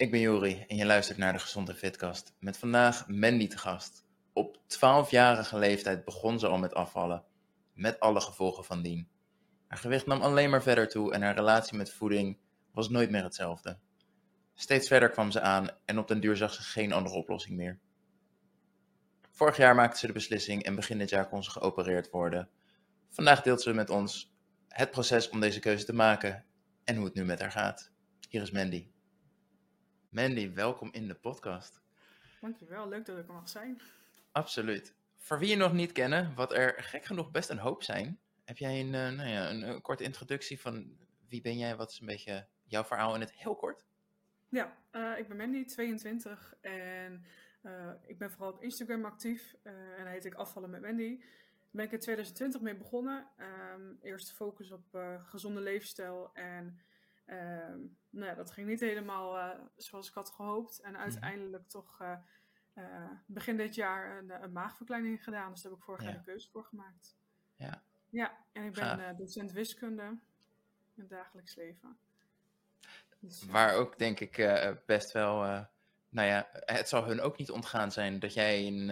Ik ben Jori en je luistert naar de Gezonde Fitkast. Met vandaag Mandy te gast. Op 12-jarige leeftijd begon ze al met afvallen, met alle gevolgen van dien. Haar gewicht nam alleen maar verder toe en haar relatie met voeding was nooit meer hetzelfde. Steeds verder kwam ze aan en op den duur zag ze geen andere oplossing meer. Vorig jaar maakte ze de beslissing en begin dit jaar kon ze geopereerd worden. Vandaag deelt ze met ons het proces om deze keuze te maken en hoe het nu met haar gaat. Hier is Mandy. Mandy, welkom in de podcast. Dankjewel, leuk dat ik er mag zijn. Absoluut. Voor wie je nog niet kennen, wat er gek genoeg best een hoop zijn, heb jij een, uh, nou ja, een, een, korte introductie van wie ben jij, wat is een beetje jouw verhaal in het heel kort? Ja, uh, ik ben Mandy, 22 en uh, ik ben vooral op Instagram actief en dan heet ik Afvallen met Mandy. Daar ben ik in 2020 mee begonnen. Um, eerst focus op gezonde leefstijl en Um, nou ja, dat ging niet helemaal uh, zoals ik had gehoopt. En uiteindelijk mm-hmm. toch uh, uh, begin dit jaar een, een, maagverkleining gedaan. Dus daar heb ik vorig jaar de keuze voor gemaakt. Ja. Ja, en ik ben docent wiskunde in het dagelijks leven. Dus, Waar ook denk ik best wel, nou ja, het zal hun ook niet ontgaan zijn dat jij in,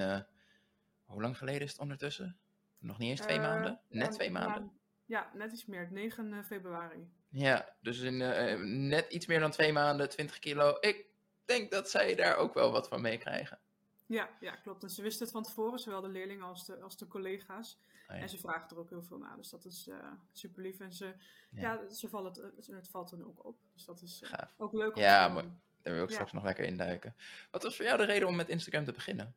hoe lang geleden is het ondertussen? Nog niet eens twee maanden? Net twee maanden? Ja, net iets meer, 9 februari. Ja, dus in uh, net iets meer dan twee maanden, 20 kilo. Ik denk dat zij daar ook wel wat van meekrijgen. Ja, ja, klopt. En ze wisten het van tevoren, zowel de leerlingen als de, als de collega's. Oh, ja. En ze vragen er ook heel veel naar. Dus dat is uh, super lief. En ze, ja. ja ze vallen het, het valt dan ook op. Dus dat is uh, ook leuk om ja, te maar daar wil ik straks nog lekker induiken. Wat was voor jou de reden om met Instagram te beginnen?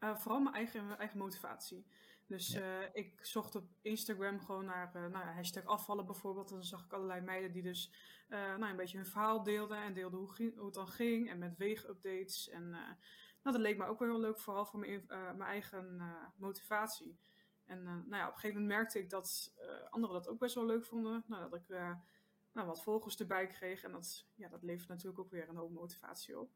vooral mijn eigen, mijn eigen motivatie. Dus ja. uh, ik zocht op Instagram gewoon naar uh, nou, hashtag afvallen bijvoorbeeld. En dan zag ik allerlei meiden die dus uh, nou, een beetje hun verhaal deelden. En deelden hoe, hoe het dan ging. En met weegupdates. En nou, dat leek me ook wel heel leuk. Vooral voor mijn, mijn eigen motivatie. En nou ja, op een gegeven moment merkte ik dat anderen dat ook best wel leuk vonden. Nou, dat ik nou, wat volgers erbij kreeg. En dat, ja, dat levert natuurlijk ook weer een hoop motivatie op.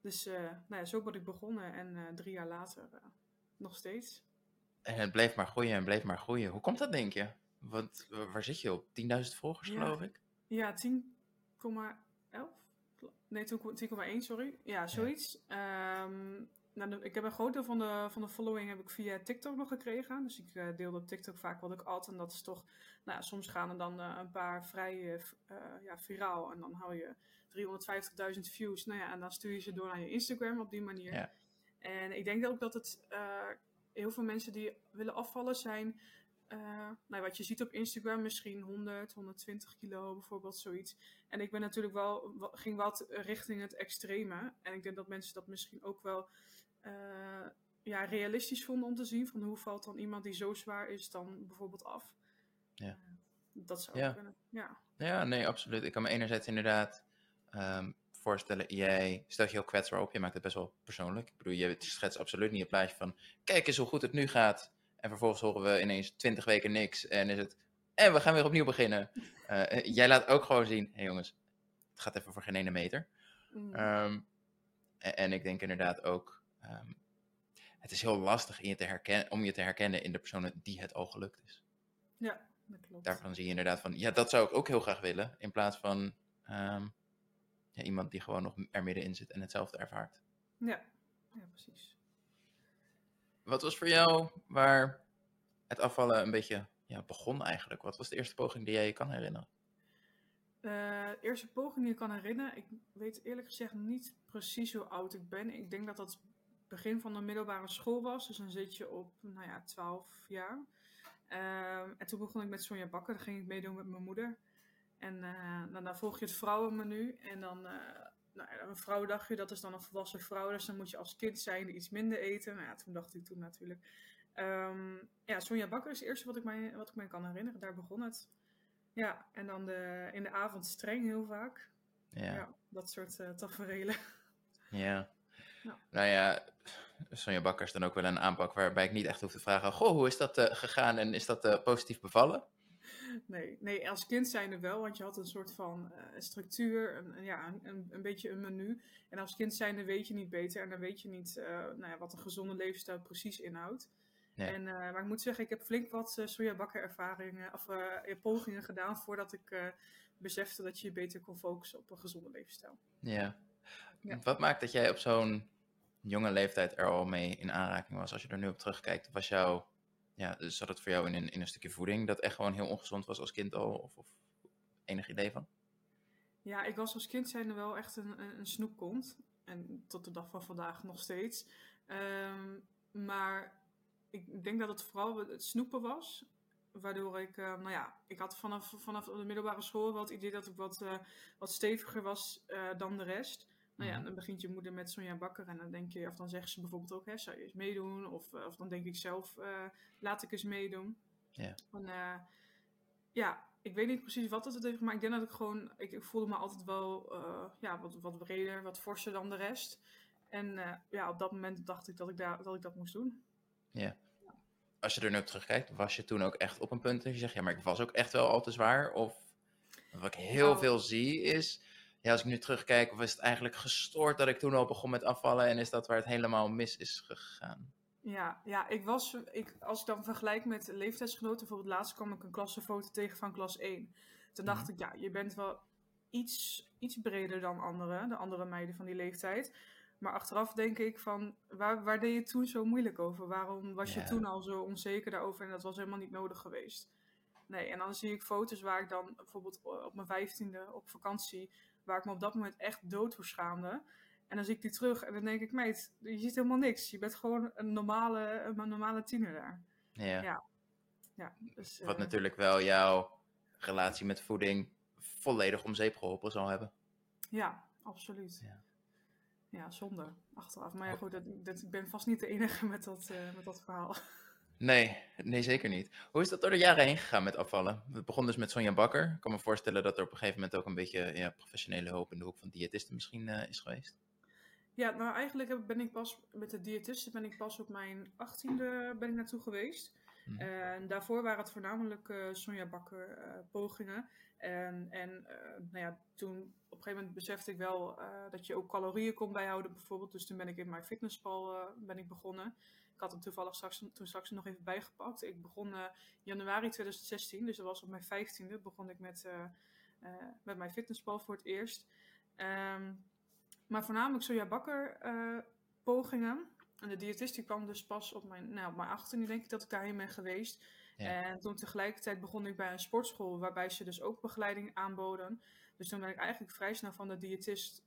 Dus nou ja, zo ben ik begonnen. En drie jaar later nog steeds. En het bleef maar groeien en bleef maar groeien. Hoe komt dat, denk je? Want waar zit je op? 10.000 volgers, ja. geloof ik? Ja, 10,11? Nee, 10,1, sorry. Ja, zoiets. Ja. Um, nou, de, ik heb een groot deel van de, van de following heb ik via TikTok nog gekregen. Dus ik uh, deelde op TikTok vaak wat ik at. En dat is toch, nou ja, soms gaan er dan uh, een paar vrij uh, ja, viraal. En dan hou je 350.000 views. Nou ja, en dan stuur je ze door naar je Instagram op die manier. Ja. En ik denk ook dat het heel veel mensen die willen afvallen zijn, uh, nou, wat je ziet op Instagram, misschien 100, 120 kilo bijvoorbeeld, zoiets. En ik ben natuurlijk wel, ging wat richting het extreme. En ik denk dat mensen dat misschien ook wel uh, ja, realistisch vonden om te zien. Van hoe valt dan iemand die zo zwaar is dan bijvoorbeeld af? Ja. Uh, dat zou ja. kunnen, ja. Ja, nee, absoluut. Ik kan me enerzijds inderdaad um, voorstellen, jij stelt je heel kwetsbaar op, je maakt het best wel persoonlijk. Ik bedoel, je schetst absoluut niet een plaatje van, kijk eens hoe goed het nu gaat. En vervolgens horen we ineens 20 weken niks en is het, en we gaan weer opnieuw beginnen. Uh, jij laat ook gewoon zien, hé hey jongens, het gaat even voor geen ene meter. Mm. Um, en, en, ik denk inderdaad ook, um, het is heel lastig in je te herkennen, om je te herkennen in de personen die het al gelukt is. Ja, dat klopt. Daarvan zie je inderdaad van, ja, dat zou ik ook heel graag willen. In plaats van, um, ja, iemand die gewoon nog er middenin zit en hetzelfde ervaart. Ja, ja precies. Wat was voor jou waar het afvallen een beetje ja, begon eigenlijk? Wat was de eerste poging die jij je kan herinneren? Uh, de eerste poging die ik kan herinneren, ik weet eerlijk gezegd niet precies hoe oud ik ben. Ik denk dat dat het begin van de middelbare school was, dus dan zit je op, nou ja, 12 jaar. Uh, en toen begon ik met Sonja Bakker, daar ging ik meedoen met mijn moeder. En uh, dan, dan volg je het vrouwenmenu. En dan, uh, nou, een vrouwendagje, dat is dan een volwassen vrouw. Dus dan moet je als kind zijn iets minder eten. Nou ja, toen dacht ik toen natuurlijk. Um, ja, Sonja Bakker is het eerste wat ik, mij, wat ik mij kan herinneren. Daar begon het. Ja, en dan de, in de avond streng heel vaak. Ja. ja dat soort uh, tafereelen. Ja. ja. Nou ja, Sonja Bakker is dan ook wel een aanpak waarbij ik niet echt hoef te vragen... Goh, hoe is dat uh, gegaan en is dat uh, positief bevallen? Nee, nee, als kind zijnde wel, want je had een soort van uh, structuur, een, ja, een, een beetje een menu. En als kind zijnde weet je niet beter en dan weet je niet uh, nou ja, wat een gezonde levensstijl precies inhoudt. Nee. En, uh, maar ik moet zeggen, ik heb flink wat sojabakker ervaringen of pogingen gedaan voordat ik besefte dat je je beter kon focussen op een gezonde levensstijl. Ja. Ja. Wat maakt dat jij op zo'n jonge leeftijd er al mee in aanraking was? Als je er nu op terugkijkt, was jou, ja, zat het voor jou in een, in een stukje voeding dat echt gewoon heel ongezond was als kind al? Of, of enig idee van? Ja, ik was als kind zijnde wel echt een, een, een. En tot de dag van vandaag nog steeds. Ehm, maar ik denk dat het vooral het snoepen was. Waardoor ik, eh, nou ja, ik had vanaf, vanaf de middelbare school wel het idee dat ik wat, eh, wat steviger was eh, dan de rest. Nou ja, Mhm. dan begint je moeder met Sonja Bakker en dan denk je, of dan zegt ze bijvoorbeeld ook, hè, zou je eens meedoen? Of, eh, of dan denk ik zelf, eh, laat ik eens meedoen. Ja. En, eh, ja, ik weet niet precies wat het heeft, maar ik denk dat ik gewoon, ik, ik voelde me altijd wel, ja, wat, wat breder, wat forser dan de rest. En ja, op dat moment dacht ik dat ik, daar, dat ik dat moest doen. Als je er nu op terugkijkt, was je toen ook echt op een punt dat je zegt, ja, maar ik was ook echt wel al te zwaar? Of wat ik heel Nou. veel zie is, ja, als ik nu terugkijk, was het eigenlijk gestoord dat ik toen al begon met afvallen en is dat waar het helemaal mis is gegaan? Ja, ja ik was, ik, als ik dan vergelijk met leeftijdsgenoten, bijvoorbeeld laatst kwam ik een klassenfoto tegen van klas 1. Toen dacht Mhm. ik, ja, je bent wel iets, iets breder dan anderen, de andere meiden van die leeftijd. Maar achteraf denk ik van, waar, waar deed je toen zo moeilijk over? Waarom was je toen al zo onzeker daarover en dat was helemaal niet nodig geweest? Nee, en dan zie ik foto's waar ik dan bijvoorbeeld op mijn vijftiende op vakantie, waar ik me op dat moment echt dood voor schaamde. En dan zie ik die terug en dan denk ik, meid, je ziet helemaal niks. Je bent gewoon een normale, een normale tiener daar. Ja. Ja. Ja, dus, Wat eh, natuurlijk wel jouw relatie met voeding volledig om zeep geholpen zal hebben. Ja, absoluut. Ja. Ja, zonde achteraf. Maar ja, goed, dat, dat, ik ben vast niet de enige met dat, eh, met dat verhaal. Nee, nee, zeker niet. Hoe is dat door de jaren heen gegaan met afvallen? Het begon dus met Sonja Bakker. Ik kan me voorstellen dat er op een gegeven moment ook een beetje ja, professionele hulp in de hoek van diëtisten misschien eh, is geweest. Ja, nou eigenlijk ben ik pas met de diëtiste ben ik pas op mijn achttiende ben ik naartoe geweest. Mhm. En daarvoor waren het voornamelijk eh Sonja Bakker eh, pogingen. En, en nou ja, toen op een gegeven moment besefte ik wel dat je ook calorieën kon bijhouden bijvoorbeeld. Dus toen ben ik in mijn fitnesspal ben ik begonnen. Ik had hem toevallig straks, toen straks nog even bijgepakt. Ik begon eh, januari 2016, dus dat was op mijn vijftiende, begon ik met, eh, eh, met mijn fitnesspal voor het eerst. Ehm, maar voornamelijk Sonja Bakker pogingen. En de diëtist die kwam dus pas op mijn, nou, op mijn 18 denk ik dat ik daarheen ben geweest. Ja. En toen tegelijkertijd begon ik bij een sportschool waarbij ze dus ook begeleiding aanboden. Dus toen ben ik eigenlijk vrij snel van de diëtist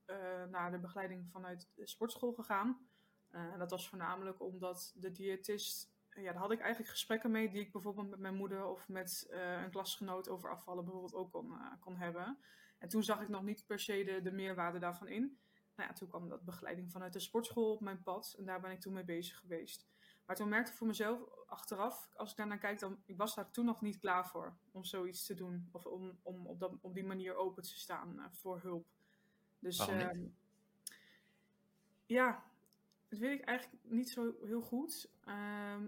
naar de begeleiding vanuit de sportschool gegaan. Eh, en dat was voornamelijk omdat de diëtist, ja, daar had ik eigenlijk gesprekken mee die ik bijvoorbeeld met mijn moeder of met eh, een klasgenoot over afvallen bijvoorbeeld ook kon, eh, kon hebben. En toen zag ik nog niet per se de, de meerwaarde daarvan in. Nou ja, toen kwam dat begeleiding vanuit de sportschool op mijn pad en daar ben ik toen mee bezig geweest. Maar toen merkte ik voor mezelf achteraf, als ik daarnaar kijk, dan ik was daar toen nog niet klaar voor om zoiets te doen. Of om, om op, dat, op die manier open te staan eh, voor hulp. Dus ehm, ja, dat weet ik eigenlijk niet zo heel goed. Ehm,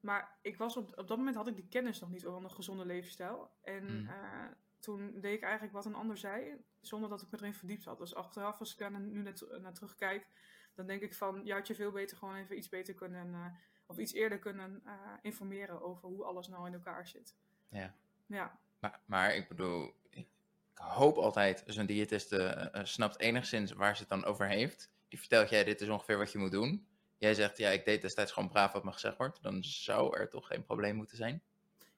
maar ik was op, op dat moment had ik die kennis nog niet over een gezonde levensstijl. En Mm. eh, toen deed ik eigenlijk wat een ander zei, zonder dat ik me erin verdiept had. Dus achteraf, als ik daar nu naar, naar terugkijk, dan denk ik van, je had je veel beter gewoon even iets beter kunnen, eh, of iets eerder kunnen eh, informeren over hoe alles nou in elkaar zit. Ja. Ja, Maar, maar ik bedoel, ik hoop altijd, zo'n diëtist eh, snapt enigszins waar ze het dan over heeft. Die vertelt jij, dit is ongeveer wat je moet doen. Jij zegt, ja, ik deed destijds gewoon braaf wat me gezegd wordt. Dan zou er toch geen probleem moeten zijn.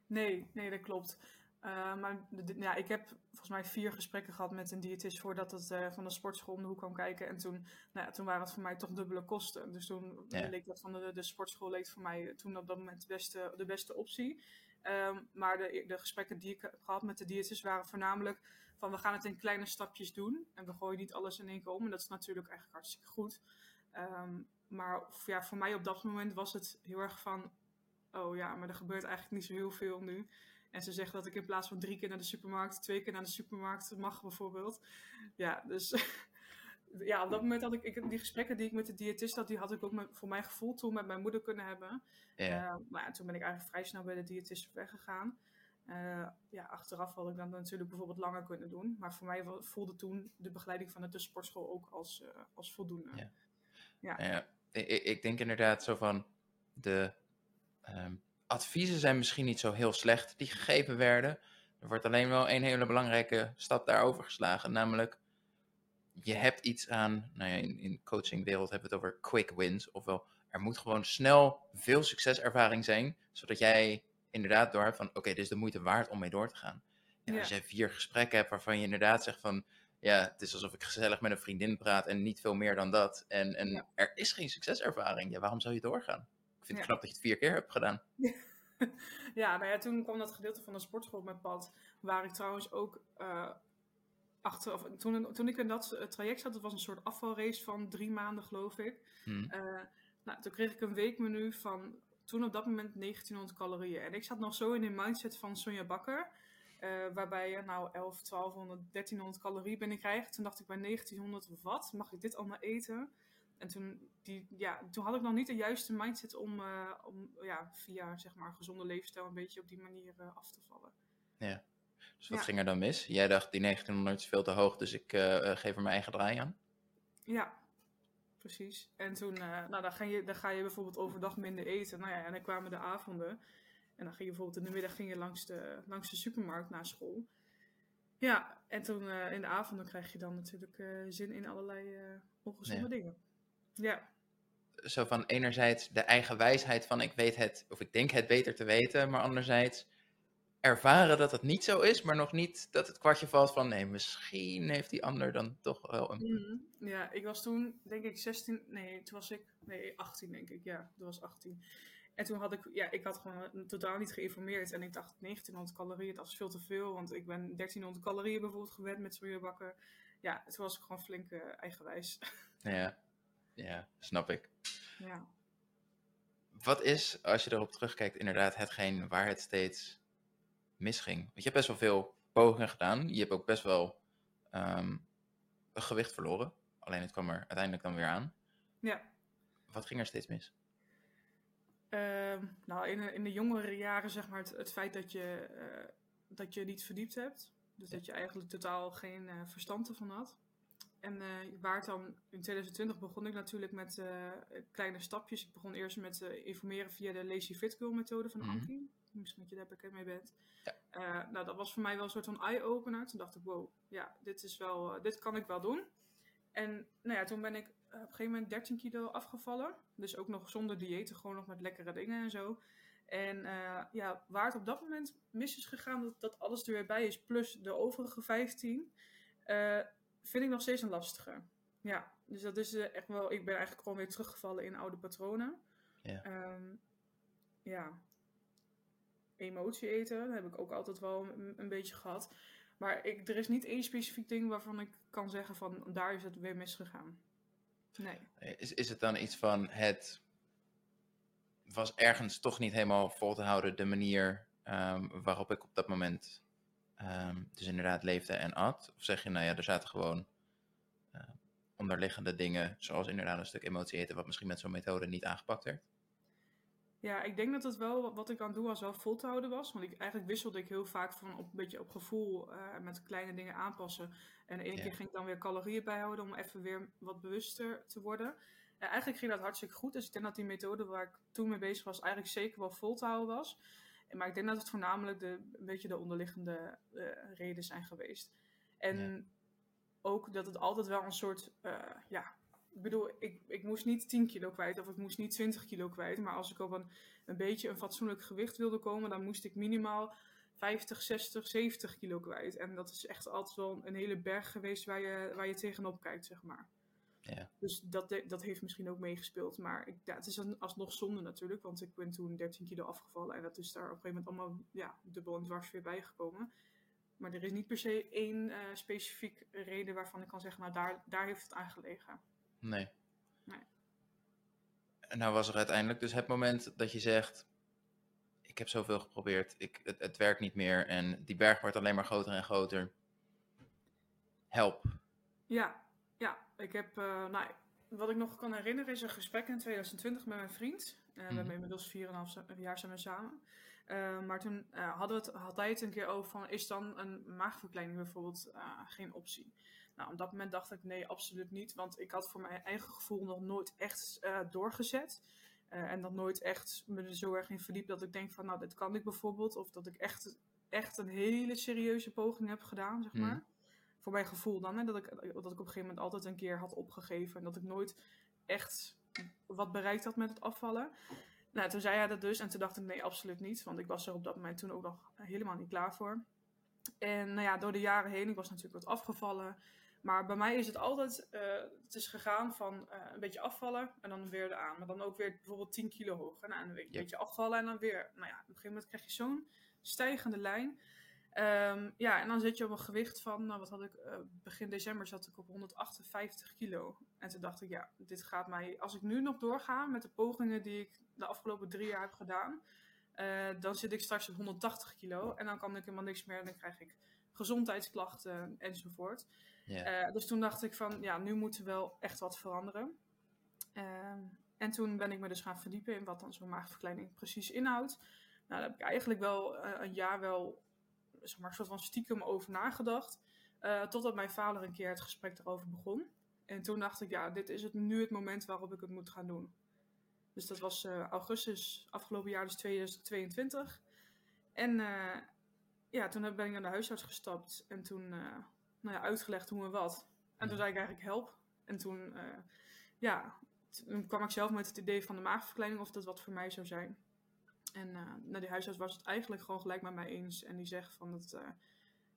nee, nee, dat klopt. Eh, maar ja, ik heb volgens mij vier gesprekken gehad met een diëtist voordat het eh, van de sportschool om de hoek kwam kijken. En toen, nou ja, toen waren het voor mij toch dubbele kosten. Dus toen Ja. leek dat van de, de sportschool leek voor mij toen op dat moment de beste, de beste optie. Ehm, maar de, de gesprekken die ik heb gehad met de diëtist waren voornamelijk van we gaan het in kleine stapjes doen. En we gooien niet alles in één keer om. En dat is natuurlijk eigenlijk hartstikke goed. Ehm, maar ja, voor mij op dat moment was het heel erg van oh ja, maar er gebeurt eigenlijk niet zo heel veel nu. En ze zegt dat ik in plaats van drie keer naar de supermarkt, twee keer naar de supermarkt mag bijvoorbeeld. Ja, dus ja, op dat moment had ik, ik die gesprekken die ik met de diëtist had, die had ik ook met, voor mijn gevoel toen met mijn moeder kunnen hebben. Ja. Eh, maar ja, toen ben ik eigenlijk vrij snel bij de diëtist weggegaan. Eh, ja, achteraf had ik dan natuurlijk bijvoorbeeld langer kunnen doen. Maar voor mij voelde toen de begeleiding vanuit de sportschool ook als, eh, als voldoende. Ja. Ja. Nou ja, ik, ik- ik denk inderdaad zo van, de ehm, adviezen zijn misschien niet zo heel slecht die gegeven werden. Er wordt alleen wel een hele belangrijke stap daarover geslagen, namelijk je hebt iets aan, nou ja, in, in coachingwereld hebben we het over quick wins, ofwel er moet gewoon snel veel succeservaring zijn, zodat jij inderdaad door hebt van, oké, dit is de moeite waard om mee door te gaan. En Ja. als jij vier gesprekken hebt waarvan je inderdaad zegt van, ja, het is alsof ik gezellig met een vriendin praat en niet veel meer dan dat. En, en Ja. er is geen succeservaring. Ja, waarom zou je doorgaan? Ik vind het knap dat je het vier keer hebt gedaan. ja, nou ja, toen kwam dat gedeelte van de sportschool op mijn pad. Waar ik trouwens ook eh, achter, of, toen, toen ik in dat eh, traject zat, dat was een soort afvalrace van drie maanden, geloof ik. Hm. Eh, nou, toen kreeg ik een weekmenu van toen op dat moment 1900 calorieën. En ik zat nog zo in de mindset van Sonja Bakker. eh, waarbij je nou 11, 1200, 1300 calorieën binnenkrijgt. Toen dacht ik bij 1900, wat? Mag ik dit allemaal eten? En toen, die, ja, toen had ik nog niet de juiste mindset om, eh, om ja, via zeg maar, gezonde leefstijl een beetje op die manier eh, af te vallen. Dus wat Ja. ging er dan mis? Jij dacht, die 1900 is veel te hoog, dus ik geef er mijn eigen draai aan. Ja, precies. En toen, eh, nou, dan, ga je, dan ga je bijvoorbeeld overdag minder eten. Nou ja, en dan kwamen de avonden. En dan ging je bijvoorbeeld in de middag ging je langs de, langs de supermarkt naar school. Ja, en toen eh, in de avonden krijg je dan natuurlijk eh, zin in allerlei ongezonde Ja. dingen. Ja, Zo van enerzijds de eigen wijsheid van ik weet het, of ik denk het beter te weten, maar anderzijds ervaren dat het niet zo is, maar nog niet dat het kwartje valt van nee, misschien heeft die ander dan toch wel een. Mhm. Ja, ik was toen, denk ik, 16. Nee, toen was ik. Nee, 18, denk ik. Ja, dat was 18. En toen had ik, ja, ik had gewoon totaal niet geïnformeerd. En ik dacht, 1900 calorieën, dat is veel te veel. Want ik ben 1300 calorieën bijvoorbeeld gewend met sojabakken. Ja, toen was ik gewoon flink eh, eigenwijs. Ja, ja, snap ik. ja. Wat is, als je erop terugkijkt, inderdaad hetgeen waar het steeds misging? Want je hebt best wel veel pogingen gedaan. Je hebt ook best wel ehm, gewicht verloren. Alleen het kwam er uiteindelijk dan weer aan. ja. Wat ging er steeds mis? Ehm, nou, in, de- in de jongere jaren zeg maar het, het feit dat je, eh, dat je niet verdiept hebt. Dus dat je eigenlijk totaal geen eh, verstand ervan had. En eh, waar het dan in 2020 begon ik natuurlijk met eh, kleine stapjes. Ik begon eerst met eh, informeren via de Lazy Fit Girl methode van Mhm. Anki. Misschien dat je daar bekend mee bent. Ja. Nou, dat was voor mij wel een soort van eye-opener. Toen dacht ik, wow, ja, dit, is wel, dit kan ik wel doen. En nou ja, toen ben ik op een gegeven moment 13 kilo afgevallen. Dus ook nog zonder diëten, gewoon nog met lekkere dingen en zo. En ja, waar het op dat moment mis is gegaan, dat, dat alles er weer bij is, plus de overige 15, eh, vind ik nog steeds een lastige. Ja, dus dat is eh, echt wel, ik ben eigenlijk gewoon weer teruggevallen in oude patronen. Ja. Ehm, ja. Emotie eten, dat heb ik ook altijd wel een, een beetje gehad. Maar ik, er is niet één specifiek ding waarvan ik kan zeggen van daar is het weer misgegaan. Nee. Is, is het dan iets van het was ergens toch niet helemaal vol te houden de manier ehm, waarop ik op dat moment ehm, dus inderdaad leefde en at? Of zeg je, nou ja, er zaten gewoon eh, onderliggende dingen, zoals inderdaad een stuk emotie eten, wat misschien met zo'n methode niet aangepakt werd? Ja, ik denk dat het wel wat ik aan het doen was wel vol te houden was. Want ik, eigenlijk wisselde ik heel vaak van op, een beetje op gevoel eh, met kleine dingen aanpassen. En de ene Ja. keer ging ik dan weer calorieën bijhouden om even weer wat bewuster te worden. En eigenlijk ging dat hartstikke goed. Dus ik denk dat die methode waar ik toen mee bezig was eigenlijk zeker wel vol te houden was. Maar ik denk dat het voornamelijk de, een beetje de onderliggende eh, redenen zijn geweest. En Ja. ook dat het altijd wel een soort, eh, ja, ik bedoel, ik, ik moest niet 10 kilo kwijt of ik moest niet 20 kilo kwijt. Maar als ik op een, een beetje een fatsoenlijk gewicht wilde komen, dan moest ik minimaal 50, 60, 70 kilo kwijt. En dat is echt altijd wel een hele berg geweest waar je, waar je tegenop kijkt, zeg maar. Ja. Dus dat, dat heeft misschien ook meegespeeld. Maar ik, ja, het is alsnog zonde natuurlijk, want ik ben toen 13 kilo afgevallen. En dat is daar op een gegeven moment allemaal ja, dubbel en dwars weer bijgekomen. Maar er is niet per se één eh, specifiek reden waarvan ik kan zeggen, nou daar, daar heeft het aan gelegen. Nee. Nee. En nou was er uiteindelijk dus het moment dat je zegt, ik heb zoveel geprobeerd, ik, het, het werkt niet meer en die berg wordt alleen maar groter en groter. Help. Ja, ja. Ik heb, eh, nou, wat ik nog kan herinneren is een gesprek in 2020 met mijn vriend. Eh, We Mhm. hebben inmiddels 4,5 za- jaar zijn we samen. Eh, maar toen hadden we het, had hij het een keer over van, is dan een maagverkleining bijvoorbeeld geen optie? Nou, op dat moment dacht ik, nee, absoluut niet. Want ik had voor mijn eigen gevoel nog nooit echt doorgezet. En dat nooit echt me er zo erg in verdiept dat ik denk van, nou, dit kan ik bijvoorbeeld. Of dat ik echt echt een hele serieuze poging heb gedaan, zeg Mhm. maar. Voor mijn gevoel dan, hè, dat, ik, dat ik op een gegeven moment altijd een keer had opgegeven. En dat ik nooit echt wat bereikt had met het afvallen. Nou, toen zei hij dat dus. En toen dacht ik, nee, absoluut niet. Want ik was er op dat moment toen ook nog helemaal niet klaar voor. En nou ja, door de jaren heen, ik was natuurlijk wat afgevallen. Maar bij mij is het altijd, eh, het is gegaan van eh, een beetje afvallen en dan weer eraan. Maar dan ook weer bijvoorbeeld 10 kilo hoger. Nou, en een Ja. beetje afvallen en dan weer. Nou ja, op een gegeven moment krijg je zo'n stijgende lijn. Ehm, ja, en dan zit je op een gewicht van, nou wat had ik, eh, begin december zat ik op 158 kilo. En toen dacht ik, ja, dit gaat mij, als ik nu nog doorga met de pogingen die ik de afgelopen drie jaar heb gedaan, eh, dan zit ik straks op 180 kilo. En dan kan ik helemaal niks meer en dan krijg ik gezondheidsklachten enzovoort. Ja. Eh, dus toen dacht ik van, ja, nu moet er wel echt wat veranderen. Ehm, en toen ben ik me dus gaan verdiepen in wat dan zo'n maagverkleining precies inhoudt. Nou, daar heb ik eigenlijk wel eh, een jaar wel, zeg maar, soort van stiekem over nagedacht. Eh, totdat mijn vader een keer het gesprek erover begon. En toen dacht ik, ja, dit is het, nu het moment waarop ik het moet gaan doen. Dus dat was eh, augustus afgelopen jaar, dus 2022. En eh, ja, toen heb- ben ik naar de huisarts gestapt en toen nou ja, uitgelegd hoe en wat. En toen zei ik eigenlijk help. En toen, ja, toen kwam ik zelf met het idee van de maagverkleining of dat wat voor mij zou zijn. En eh nou, die huisarts was het eigenlijk gewoon gelijk met mij eens. En die zegt van dat, eh,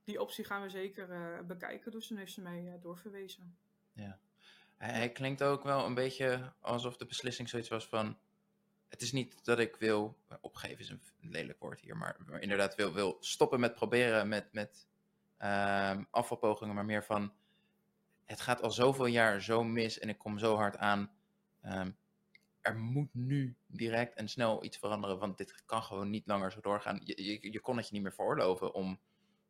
die optie gaan we zeker eh, bekijken. Dus toen heeft ze mij doorverwezen. Hij, hij klinkt ook wel een beetje alsof de beslissing zoiets was van. Het is niet dat ik wil. Opgeven is een lelijk woord hier, maar, maar inderdaad wil, wil stoppen met proberen met, met ehm, afvalpogingen, maar meer van. Het gaat al zoveel jaar zo mis en ik kom zo hard aan. Ehm, er moet nu direct en snel iets veranderen, want dit kan gewoon niet langer zo doorgaan. Je, je, je kon het je niet meer veroorloven om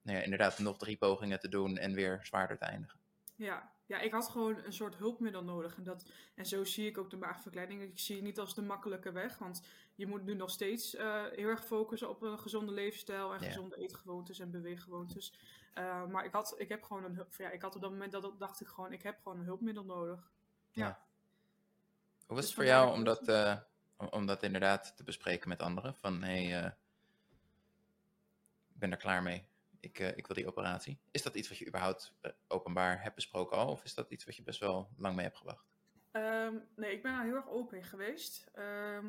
nou ja, inderdaad nog drie pogingen te doen en weer zwaarder te eindigen. Ja. ja, ik had gewoon een soort hulpmiddel nodig. En, dat, en zo zie ik ook de maagverkleining. Ik zie het niet als de makkelijke weg. Want je moet nu nog steeds eh, heel erg focussen op een gezonde levensstijl en Ja. gezonde eetgewoontes en beweeggewoontes. Eh, maar ik had, ik heb gewoon een. Ja, ik had op dat moment dat, dacht ik gewoon, ik heb gewoon een hulpmiddel nodig. Hoe was Dus het voor vandaar jou om dat, eh, om- dat inderdaad te bespreken met anderen? Van, hé, hey, eh, ik ben er klaar mee. Ik, eh, ik wil die operatie. Is dat iets wat je überhaupt openbaar hebt besproken al? Of is dat iets wat je best wel lang mee hebt gewacht? Ehm, nee, ik ben daar heel erg open in geweest. Ehm,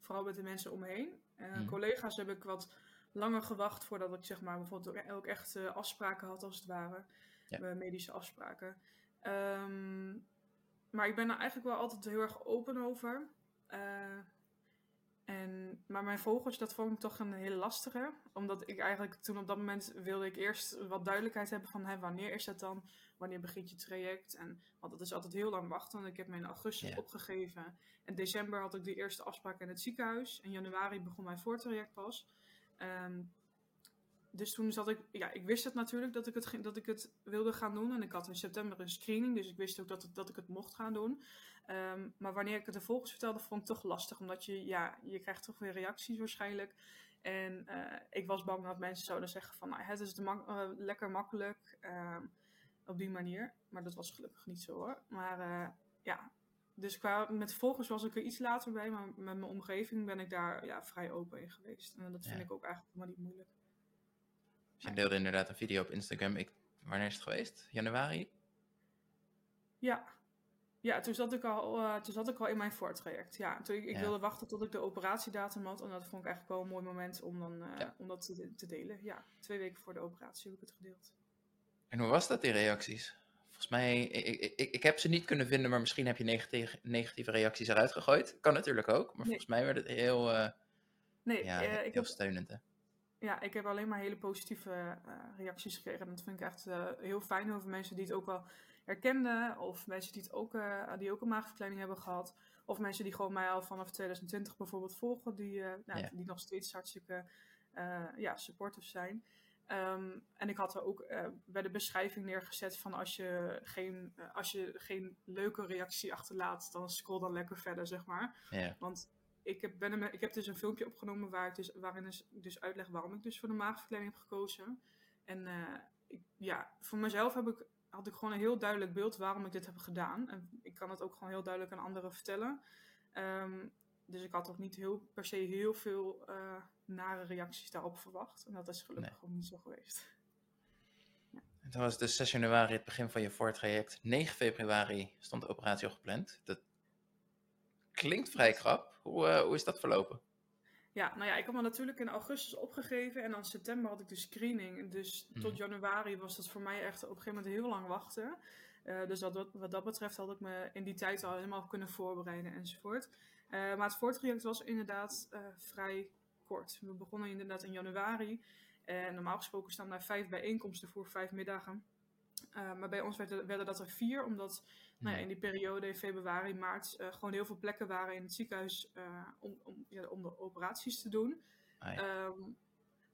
vooral met de mensen om me heen. Mhm. Collega's heb ik wat langer gewacht voordat ik zeg maar bijvoorbeeld ook, ook echt eh, afspraken had als het ware. Ja. Medische afspraken. Ehm, maar ik ben daar eigenlijk wel altijd heel erg open over. Eh, en, maar mijn volgers, dat vond ik toch een hele lastige. Omdat ik eigenlijk toen op dat moment wilde ik eerst wat duidelijkheid hebben van hè, wanneer is dat dan? Wanneer begint je traject? En, want dat is altijd heel lang wachten. Want ik heb me in augustus Ja. opgegeven. In december had ik de eerste afspraak in het ziekenhuis. In januari begon mijn voortraject pas. Ehm, dus toen zat ik, ja, ik wist het natuurlijk dat ik het, dat ik het wilde gaan doen. En ik had in september een screening, dus ik wist ook dat, het, dat ik het mocht gaan doen. Ehm, maar wanneer ik het de volgers vertelde, vond ik het toch lastig. Omdat je, ja, je krijgt toch weer reacties waarschijnlijk. En eh, ik was bang dat mensen zouden zeggen van, nou, het is mak- eh, lekker makkelijk. ehm, op die manier. Maar dat was gelukkig niet zo hoor. Maar eh, ja, dus qua, met volgers was ik er iets later bij. Maar met mijn omgeving ben ik daar ja, vrij open in geweest. En dat vind Ja. ik ook eigenlijk helemaal niet moeilijk. Dus je deelde inderdaad een video op Instagram. Ik, wanneer is het geweest? Januari? Ja, ja toen, zat ik al, eh, toen zat ik al in mijn voortraject. Ja, toen ik, ik Ja. wilde wachten tot ik de operatiedatum had. En dat vond ik eigenlijk wel een mooi moment om, dan, eh, Ja. om dat te, te delen. Ja, twee weken voor de operatie heb ik het gedeeld. En hoe was dat, die reacties? Volgens mij, ik, ik, ik, heb ze niet kunnen vinden, maar misschien heb je negatieve, negatieve reacties eruit gegooid. Kan natuurlijk ook, maar Nee. volgens mij werd het heel, eh, Nee, ja, heel ik, heb, steunend. Hè? Ja, ik heb alleen maar hele positieve eh, reacties gekregen. En dat vind ik echt eh, heel fijn over mensen die het ook wel herkenden. Of mensen die, het ook, eh, die ook een maagverkleining hebben gehad. Of mensen die gewoon mij al vanaf 2020 bijvoorbeeld volgen. Die, nou, Ja. die nog steeds hartstikke ja, supportive zijn. Ehm, en ik had er ook bij de beschrijving neergezet van als je, geen, als je geen leuke reactie achterlaat, dan scroll dan lekker verder, zeg maar. Ja, Want ik heb, ben ik heb dus een filmpje opgenomen waar ik dus, waarin dus, dus uitleg waarom ik dus voor de maagverkleining heb gekozen. En eh, ik, ja, voor mezelf heb ik, had ik gewoon een heel duidelijk beeld waarom ik dit heb gedaan. En ik kan het ook gewoon heel duidelijk aan anderen vertellen. Ehm, dus ik had ook niet heel, per se heel veel uh, nare reacties daarop verwacht. En dat is gelukkig nee. ook niet zo geweest. Ja. En toen was dus 6 januari het begin van je voortraject. 9 februari stond de operatie al gepland. Dat klinkt vrij krap. Hoe, uh, hoe is dat verlopen? Ja, nou ja, ik had me natuurlijk in augustus opgegeven en dan september had ik de screening. Dus tot mhm. januari was dat voor mij echt op een gegeven moment heel lang wachten. Uh, dus dat, wat dat betreft had ik me in die tijd al helemaal kunnen voorbereiden enzovoort. Uh, maar het voortraject was inderdaad uh, vrij kort. We begonnen inderdaad in januari. En normaal gesproken staan daar vijf bijeenkomsten voor vijf middagen. Maar bij ons werden, werden, dat er vier, omdat nou ja, in die periode in februari, maart gewoon heel veel plekken waren in het ziekenhuis om, om, ja, om de operaties te doen. Ah, um,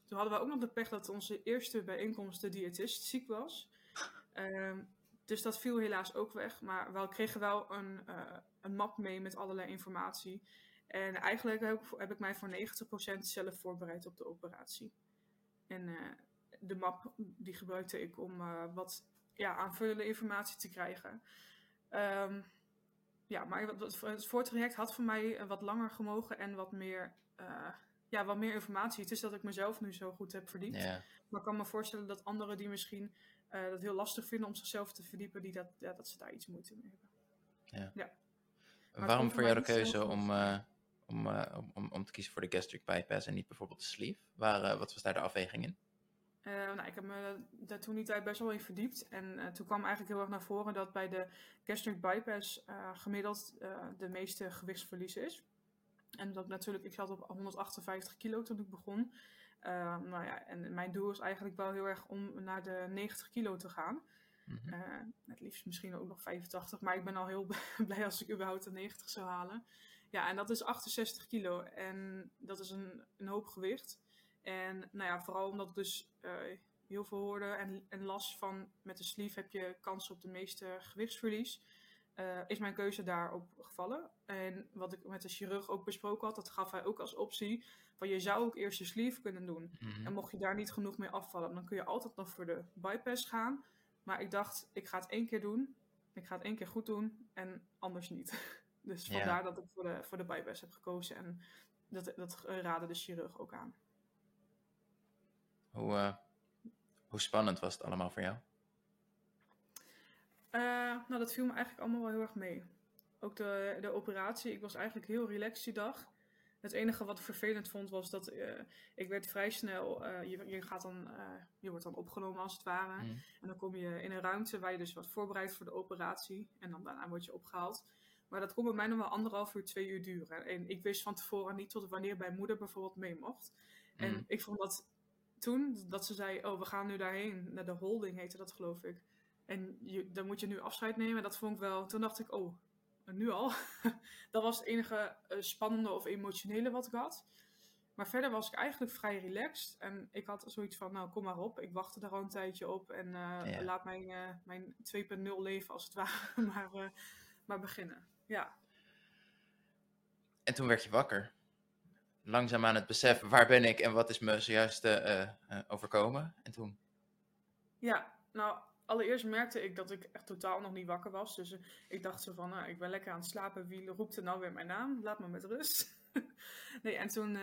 toen hadden we ook nog de pech dat onze eerste bijeenkomst de diëtist ziek was. Um, dus dat viel helaas ook weg. Maar we kregen wel een, een map mee met allerlei informatie. En eigenlijk heb ik, heb ik mij voor 90% zelf voorbereid op de operatie. En de map die gebruikte ik om wat ja, aanvullende informatie te krijgen. Um, ja, maar het voortraject had voor mij wat langer gemogen en wat meer, ja, wat meer informatie. Het is dat ik mezelf nu zo goed heb verdiept. Maar ik kan me voorstellen dat anderen die misschien uh, dat heel lastig vinden om zichzelf te verdiepen, die dat, ja, dat ze daar iets moeite mee hebben. Ja. ja. Waarom voor jou de keuze om, uh, om, om, om te kiezen voor de gastric bypass en niet bijvoorbeeld de sleeve? Waar, wat was daar de afweging in? Nou, ik heb me daar toen die tijd best wel in verdiept. En toen kwam eigenlijk heel erg naar voren dat bij de gastric bypass gemiddeld de meeste gewichtsverlies is. En dat natuurlijk, ik zat op 158 kilo toen ik begon. Nou ja, en mijn doel is eigenlijk wel heel erg om naar de 90 kilo te gaan. Mm -hmm. het liefst misschien ook nog 85, maar ik ben al heel blij als ik überhaupt de 90 zou halen. Ja, en dat is 68 kilo en dat is een, een hoop gewicht. En nou ja, vooral omdat ik dus uh, heel veel hoorde en, en las van met de sleeve heb je kans op de meeste gewichtsverlies. Uh, is mijn keuze daarop gevallen. En wat ik met de chirurg ook besproken had, dat gaf hij ook als optie. Van je zou ook eerst je sleeve kunnen doen. Mm-hmm. En mocht je daar niet genoeg mee afvallen, dan kun je altijd nog voor de bypass gaan. Maar ik dacht, ik ga het één keer doen. Ik ga het één keer goed doen en anders niet. dus vandaar yeah. dat ik voor de, voor de bypass heb gekozen. En dat, dat raadde de chirurg ook aan. Hoe, uh, hoe spannend was het allemaal voor jou? Uh, nou, dat viel me eigenlijk allemaal wel heel erg mee. Ook de, de operatie, ik was eigenlijk heel relaxed die dag. Het enige wat ik vervelend vond was dat uh, ik werd vrij snel, uh, je, je, gaat dan, je wordt dan opgenomen als het ware. Mm. En dan kom je in een ruimte waar je dus wat voorbereidt voor de operatie. En dan daarna word je opgehaald. Maar dat kon bij mij nog wel anderhalf uur, twee uur duren. En ik wist van tevoren niet tot wanneer mijn moeder bijvoorbeeld mee mocht. Mm. En ik vond dat toen, dat ze zei, oh we gaan nu daarheen. Naar de holding heette dat geloof ik. En je, dan moet je nu afscheid nemen. Dat vond ik wel. Toen dacht ik, oh, nu al. dat was het enige uh, spannende of emotionele wat ik had. Maar verder was ik eigenlijk vrij relaxed. En ik had zoiets van, nou kom maar op. Ik wachtte daar al een tijdje op. En uh, ja. laat mijn, uh, mijn 2.0 leven als het ware maar, maar beginnen. Ja. En toen werd je wakker. Langzaam aan het beseffen, waar ben ik en wat is me zojuist overkomen? En toen? Ja, nou allereerst merkte ik dat ik echt totaal nog niet wakker was. Dus ik dacht zo van, nou, ik ben lekker aan het slapen. Wie roept er nou weer mijn naam? Laat me met rust. nee, en toen,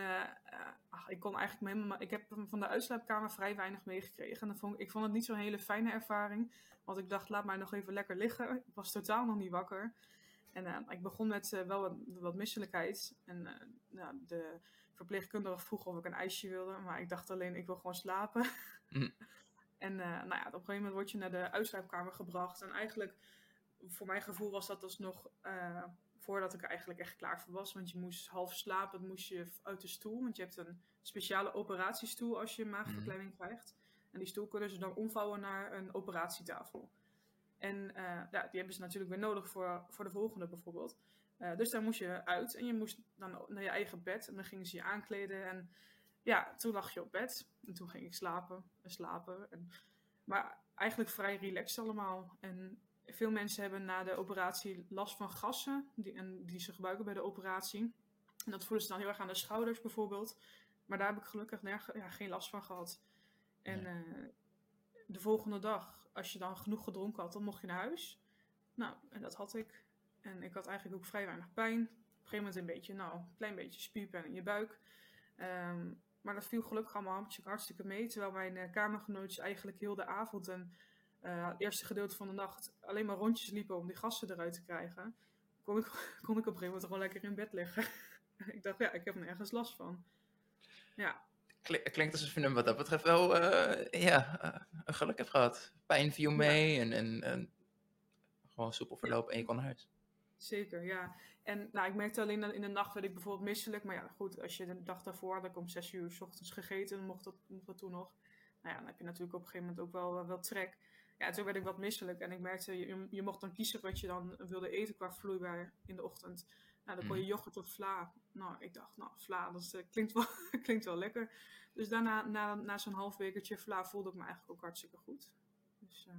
ach, ik kon eigenlijk helemaal, ik heb van de uitslaapkamer vrij weinig meegekregen. En vond, ik vond het niet zo'n hele fijne ervaring. Want ik dacht, laat mij nog even lekker liggen. Ik was totaal nog niet wakker. En uh, ik begon met uh, wel wat, wat, misselijkheid. En nou, de verpleegkundige vroeg of ik een ijsje wilde. Maar ik dacht alleen, ik wil gewoon slapen. Mm. En nou ja, op een gegeven moment word je naar de uitslaapkamer gebracht. En eigenlijk, voor mijn gevoel was dat dus nog uh, voordat ik er eigenlijk echt klaar voor was. Want je moest half slapen, moest je uit de stoel. Want je hebt een speciale operatiestoel als je maagverkleining mm. krijgt. En die stoel kunnen ze dan omvouwen naar een operatietafel. En uh, ja, die hebben ze natuurlijk weer nodig voor, voor de volgende bijvoorbeeld. dus daar moest je uit en je moest dan naar je eigen bed. En dan gingen ze je aankleden en ja, toen lag je op bed. En toen ging ik slapen en slapen. En, maar eigenlijk vrij relaxed allemaal. En veel mensen hebben na de operatie last van gassen. Die, en die ze gebruiken bij de operatie. En dat voelen ze dan heel erg aan de schouders bijvoorbeeld. Maar daar heb ik gelukkig nergens, ja, geen last van gehad. En uh, de volgende dag, als je dan genoeg gedronken had, dan mocht je naar huis. Nou, en dat had ik. En ik had eigenlijk ook vrij weinig pijn. gegeven moment een beetje, nou, een klein beetje spierpijn in je buik. Ehm, maar dat viel gelukkig allemaal hartstikke mee. Terwijl mijn uh, kamergenootjes eigenlijk heel de avond en uh, het eerste gedeelte van de nacht alleen maar rondjes liepen om die gassen eruit te krijgen. Kon ik, kon ik op een gegeven moment gewoon lekker in bed liggen. ik dacht, ja, ik heb er nergens last van. Ja. Klinkt alsof je hem wat dat betreft wel uh, ja, een geluk hebt gehad. Pijn viel mee en, en, en gewoon soepel verloop en je kon naar huis. Zeker, ja. En nou, ik merkte alleen dat in de nacht werd ik bijvoorbeeld misselijk. Maar ja, goed, als je de dag daarvoor had ik om zes uur s ochtends gegeten, dan mocht dat, mocht dat toen nog. Nou ja, dan heb je natuurlijk op een gegeven moment ook wel, wel trek. Ja, toen werd ik wat misselijk en ik merkte, je, je mocht dan kiezen wat je dan wilde eten qua vloeibaar in de ochtend. Nou, dan kon je mm. yoghurt of vla. Nou, ik dacht, nou, vla, dat uh, klinkt, wel, klinkt wel lekker. Dus daarna, na, na zo'n half wekertje vla, voelde ik me eigenlijk ook hartstikke goed. Dus, uh,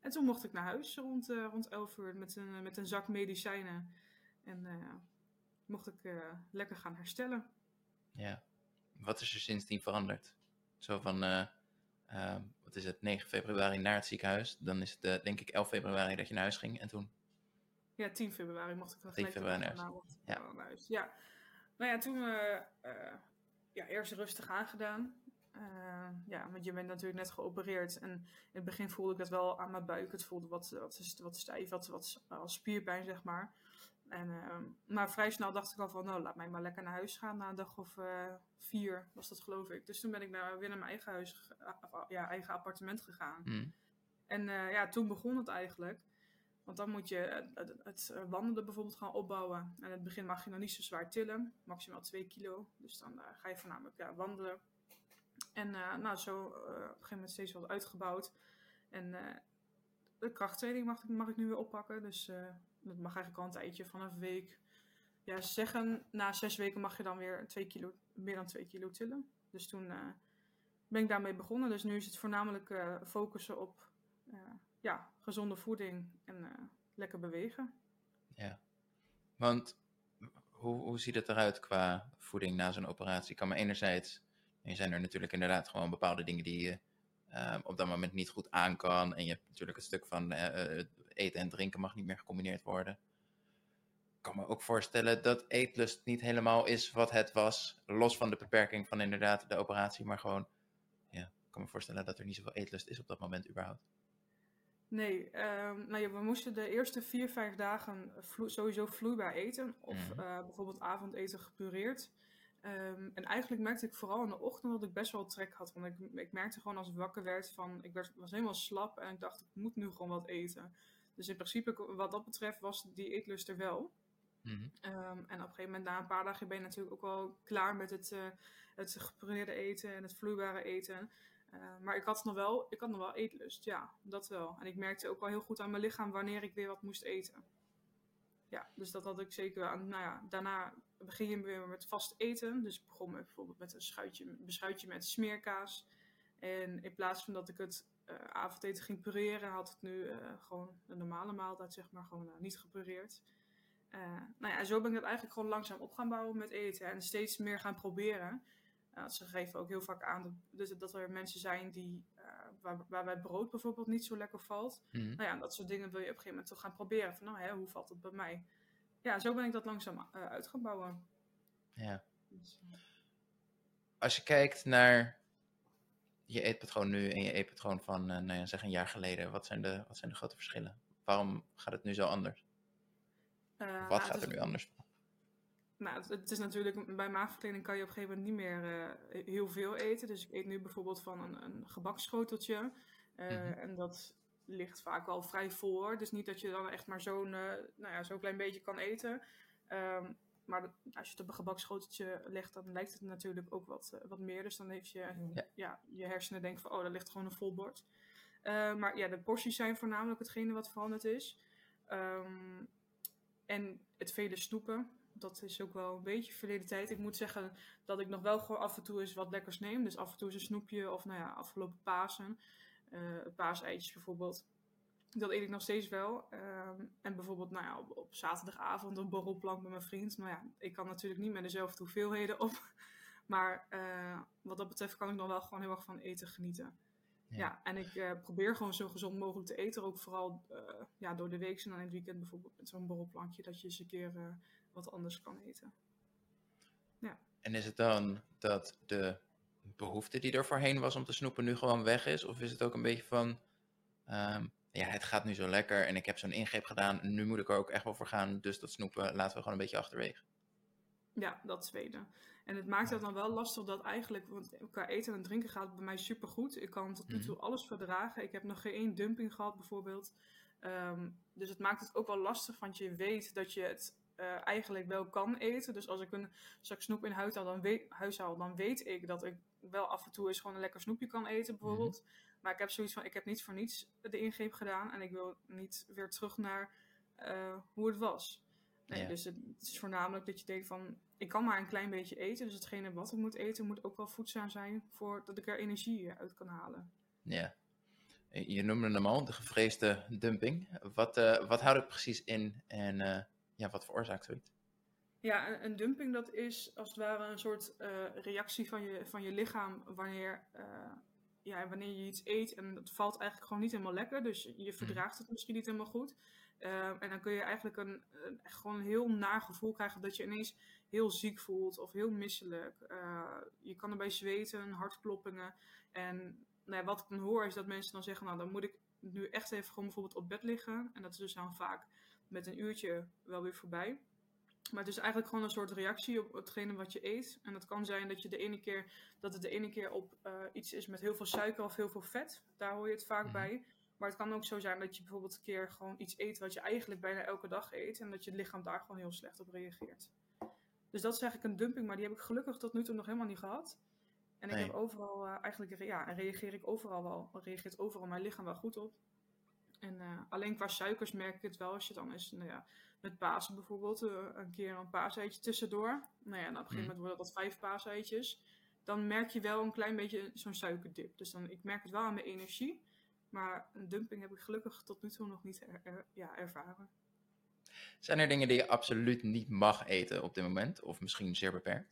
en toen mocht ik naar huis rond, uh, rond 11 uur met een, met een zak medicijnen. En uh, mocht ik lekker gaan herstellen. Ja. Wat is er sindsdien veranderd? Zo van, uh, wat is het, 9 februari naar het ziekenhuis. Dan is het denk ik 11 februari dat je naar huis ging. En toen? Ja, 10 februari mocht ik dan 10 februari naar huis. Ja. huis. Ja. Nou ja, toen ja, eerst rustig aangedaan. Uh, ja, want je bent natuurlijk net geopereerd. En in het begin voelde ik dat wel aan mijn buik. Het voelde wat, wat, wat stijf, wat, wat als spierpijn, zeg maar. En, uh, maar vrij snel dacht ik al van, nou, laat mij maar lekker naar huis gaan. Na een dag of vier was dat, geloof ik. Dus toen ben ik naar, weer naar mijn eigen huis, ja, eigen appartement gegaan. Mm. En ja, toen begon het eigenlijk. Want dan moet je het, het, wandelen bijvoorbeeld gaan opbouwen. En in het begin mag je nog niet zo zwaar tillen, maximaal 2 kilo. Dus dan ga je voornamelijk ja, wandelen. En uh, nou, zo op een gegeven moment steeds wat uitgebouwd. En de krachttraining mag, mag ik nu weer oppakken. Dus dat mag eigenlijk al een tijdje, vanaf week. Ja, zeggen, na zes weken mag je dan weer twee kilo, meer dan 2 kilo tillen. Dus toen ben ik daarmee begonnen. Dus nu is het voornamelijk focussen op ja, gezonde voeding en lekker bewegen. Ja, want hoe, hoe ziet het eruit qua voeding na zo'n operatie? Kan me enerzijds en zijn er natuurlijk inderdaad gewoon bepaalde dingen die je ehm, op dat moment niet goed aan kan. En je hebt natuurlijk het stuk van uh, eten en drinken mag niet meer gecombineerd worden. Ik kan me ook voorstellen dat eetlust niet helemaal is wat het was. Los van de beperking van inderdaad de operatie. Maar gewoon, ja, ik kan me voorstellen dat er niet zoveel eetlust is op dat moment überhaupt. Nee, um, nou ja, we moesten de eerste vier, vijf dagen sowieso vloeibaar eten. Of mm. uh, bijvoorbeeld avondeten gepureerd. Um, en eigenlijk merkte ik vooral in de ochtend dat ik best wel trek had. Want ik, ik merkte gewoon als ik wakker werd van, ik werd, was helemaal slap en ik dacht, ik moet nu gewoon wat eten. Dus in principe, wat dat betreft, was die eetlust er wel. Mm -hmm. um, en op een gegeven moment, na een paar dagen, ben je natuurlijk ook wel klaar met het, uh, het gepureerde eten en het vloeibare eten. Uh, maar ik had, nog wel, ik had nog wel eetlust, ja, dat wel. En ik merkte ook wel heel goed aan mijn lichaam wanneer ik weer wat moest eten. Ja, dus dat had ik zeker aan. Nou ja, daarna begin je weer met vast eten. Dus ik begon met, bijvoorbeeld met een schuitje, beschuitje met smeerkaas. En in plaats van dat ik het uh, avondeten ging pureren, had het nu uh, gewoon een normale maaltijd, zeg maar, gewoon niet gepureerd. nou ja, zo ben ik dat eigenlijk gewoon langzaam op gaan bouwen met eten en steeds meer gaan proberen. Ze geven ook heel vaak aan dat, dus dat er mensen zijn die, waar, waarbij brood bijvoorbeeld niet zo lekker valt. Mm. Nou ja, dat soort dingen wil je op een gegeven moment toch gaan proberen. Van nou, hè, hoe valt het bij mij? ja, zo ben ik dat langzaam uh, uit gaan bouwen. Ja. Dus, uh... Als je kijkt naar je eetpatroon nu en je eetpatroon van, uh, nou ja, zeg een jaar geleden, wat zijn, de, wat zijn de grote verschillen? Waarom gaat het nu zo anders? wat nou, gaat er nu anders? Nou, het, is natuurlijk, bij maagverkleining kan je op een gegeven moment niet meer heel veel eten. Dus ik eet nu bijvoorbeeld van een, een gebakschoteltje. Mm -hmm. En dat ligt vaak wel vrij voor. Dus niet dat je dan echt maar zo'n uh, nou ja, zo'n klein beetje kan eten. Um, maar dat, als je het op een gebakschoteltje legt, dan lijkt het natuurlijk ook wat, wat meer. Dus dan heeft je, ja. ja. je hersenen denken van, oh, daar ligt gewoon een vol bord. Maar ja, de porties zijn voornamelijk hetgene wat veranderd is. Um, en het vele snoepen, dat is ook wel een beetje verleden tijd. Ik moet zeggen dat ik nog wel gewoon af en toe eens wat lekkers neem. Dus af en toe eens een snoepje of nou ja, afgelopen Pasen uh, paaseitjes bijvoorbeeld. Dat eet ik nog steeds wel. Um, en bijvoorbeeld nou ja, op, op, zaterdagavond een borrelplank met mijn vriend. Nou ja, ik kan natuurlijk niet met dezelfde hoeveelheden op. Maar uh, wat dat betreft kan ik dan wel gewoon heel erg van eten genieten. Ja, en ik eh, probeer gewoon zo gezond mogelijk te eten. Ook vooral eh, ja, door de week en dan in het weekend bijvoorbeeld met zo'n borrelplankje. Dat je eens een keer eh, wat anders kan eten. Ja. En is het dan dat de behoefte die er voorheen was om te snoepen nu gewoon weg is? Of is het ook een beetje van, ehm, ja, het gaat nu zo lekker en ik heb zo'n ingreep gedaan. Nu moet ik er ook echt wel voor gaan. Dus dat snoepen laten we gewoon een beetje achterwege. Ja, dat tweede. En het maakt het dan wel lastig dat eigenlijk, want qua eten en drinken gaat het bij mij super goed. Ik kan tot nu toe alles verdragen. Ik heb nog geen één dumping gehad bijvoorbeeld. Ehm, dus het maakt het ook wel lastig, want je weet dat je het uh, eigenlijk wel kan eten. Dus als ik een zak snoep in huis haal, dan weet, huis haal, dan weet ik dat ik wel af en toe eens gewoon een lekker snoepje kan eten bijvoorbeeld. Maar ik heb zoiets van, ik heb niet voor niets de ingreep gedaan. En ik wil niet weer terug naar uh, hoe het was. Nee, Dus het, is voornamelijk dat je denkt van, ik kan maar een klein beetje eten. Dus hetgene wat ik moet eten moet ook wel voedzaam zijn voordat ik er energie uit kan halen. Ja. Je noemde hem al, de gevreesde dumping. Wat, uh, wat houdt het precies in en ja, wat veroorzaakt zoiets? Ja, een, een, dumping dat is als het ware een soort uh, reactie van je, van je lichaam wanneer, ja, wanneer je iets eet en dat valt eigenlijk gewoon niet helemaal lekker. Dus je verdraagt het misschien niet helemaal goed. Uh, en dan kun je eigenlijk een, een, gewoon een heel naar gevoel krijgen dat je ineens heel ziek voelt of heel misselijk. Je kan erbij zweten, hartkloppingen. En nou ja, wat ik dan hoor is dat mensen dan zeggen, nou dan moet ik nu echt even gewoon bijvoorbeeld op bed liggen. En dat is dus dan vaak met een uurtje wel weer voorbij. Maar het is eigenlijk gewoon een soort reactie op hetgene wat je eet. En dat kan zijn dat je de ene keer dat het de ene keer op uh, iets is met heel veel suiker of heel veel vet. Daar hoor je het vaak bij. Maar het kan ook zo zijn dat je bijvoorbeeld een keer gewoon iets eet wat je eigenlijk bijna elke dag eet. En dat je lichaam daar gewoon heel slecht op reageert. Dus dat is eigenlijk een dumping, maar die heb ik gelukkig tot nu toe nog helemaal niet gehad. En ik nee. heb overal uh, eigenlijk, ja, reageer ik overal wel, reageert overal mijn lichaam wel goed op. En uh, alleen qua suikers merk ik het wel als je dan eens, nou ja, met Pasen bijvoorbeeld, uh, een keer een paaseitje tussendoor. Nou ja, en op een gegeven moment worden dat vijf paaseitjes. Dan merk je wel een klein beetje zo'n suikerdip. Dus dan, ik merk het wel aan mijn energie. Maar een dumping heb ik gelukkig tot nu toe nog niet er, er, ja, ervaren. Zijn er dingen die je absoluut niet mag eten op dit moment? Of misschien zeer beperkt?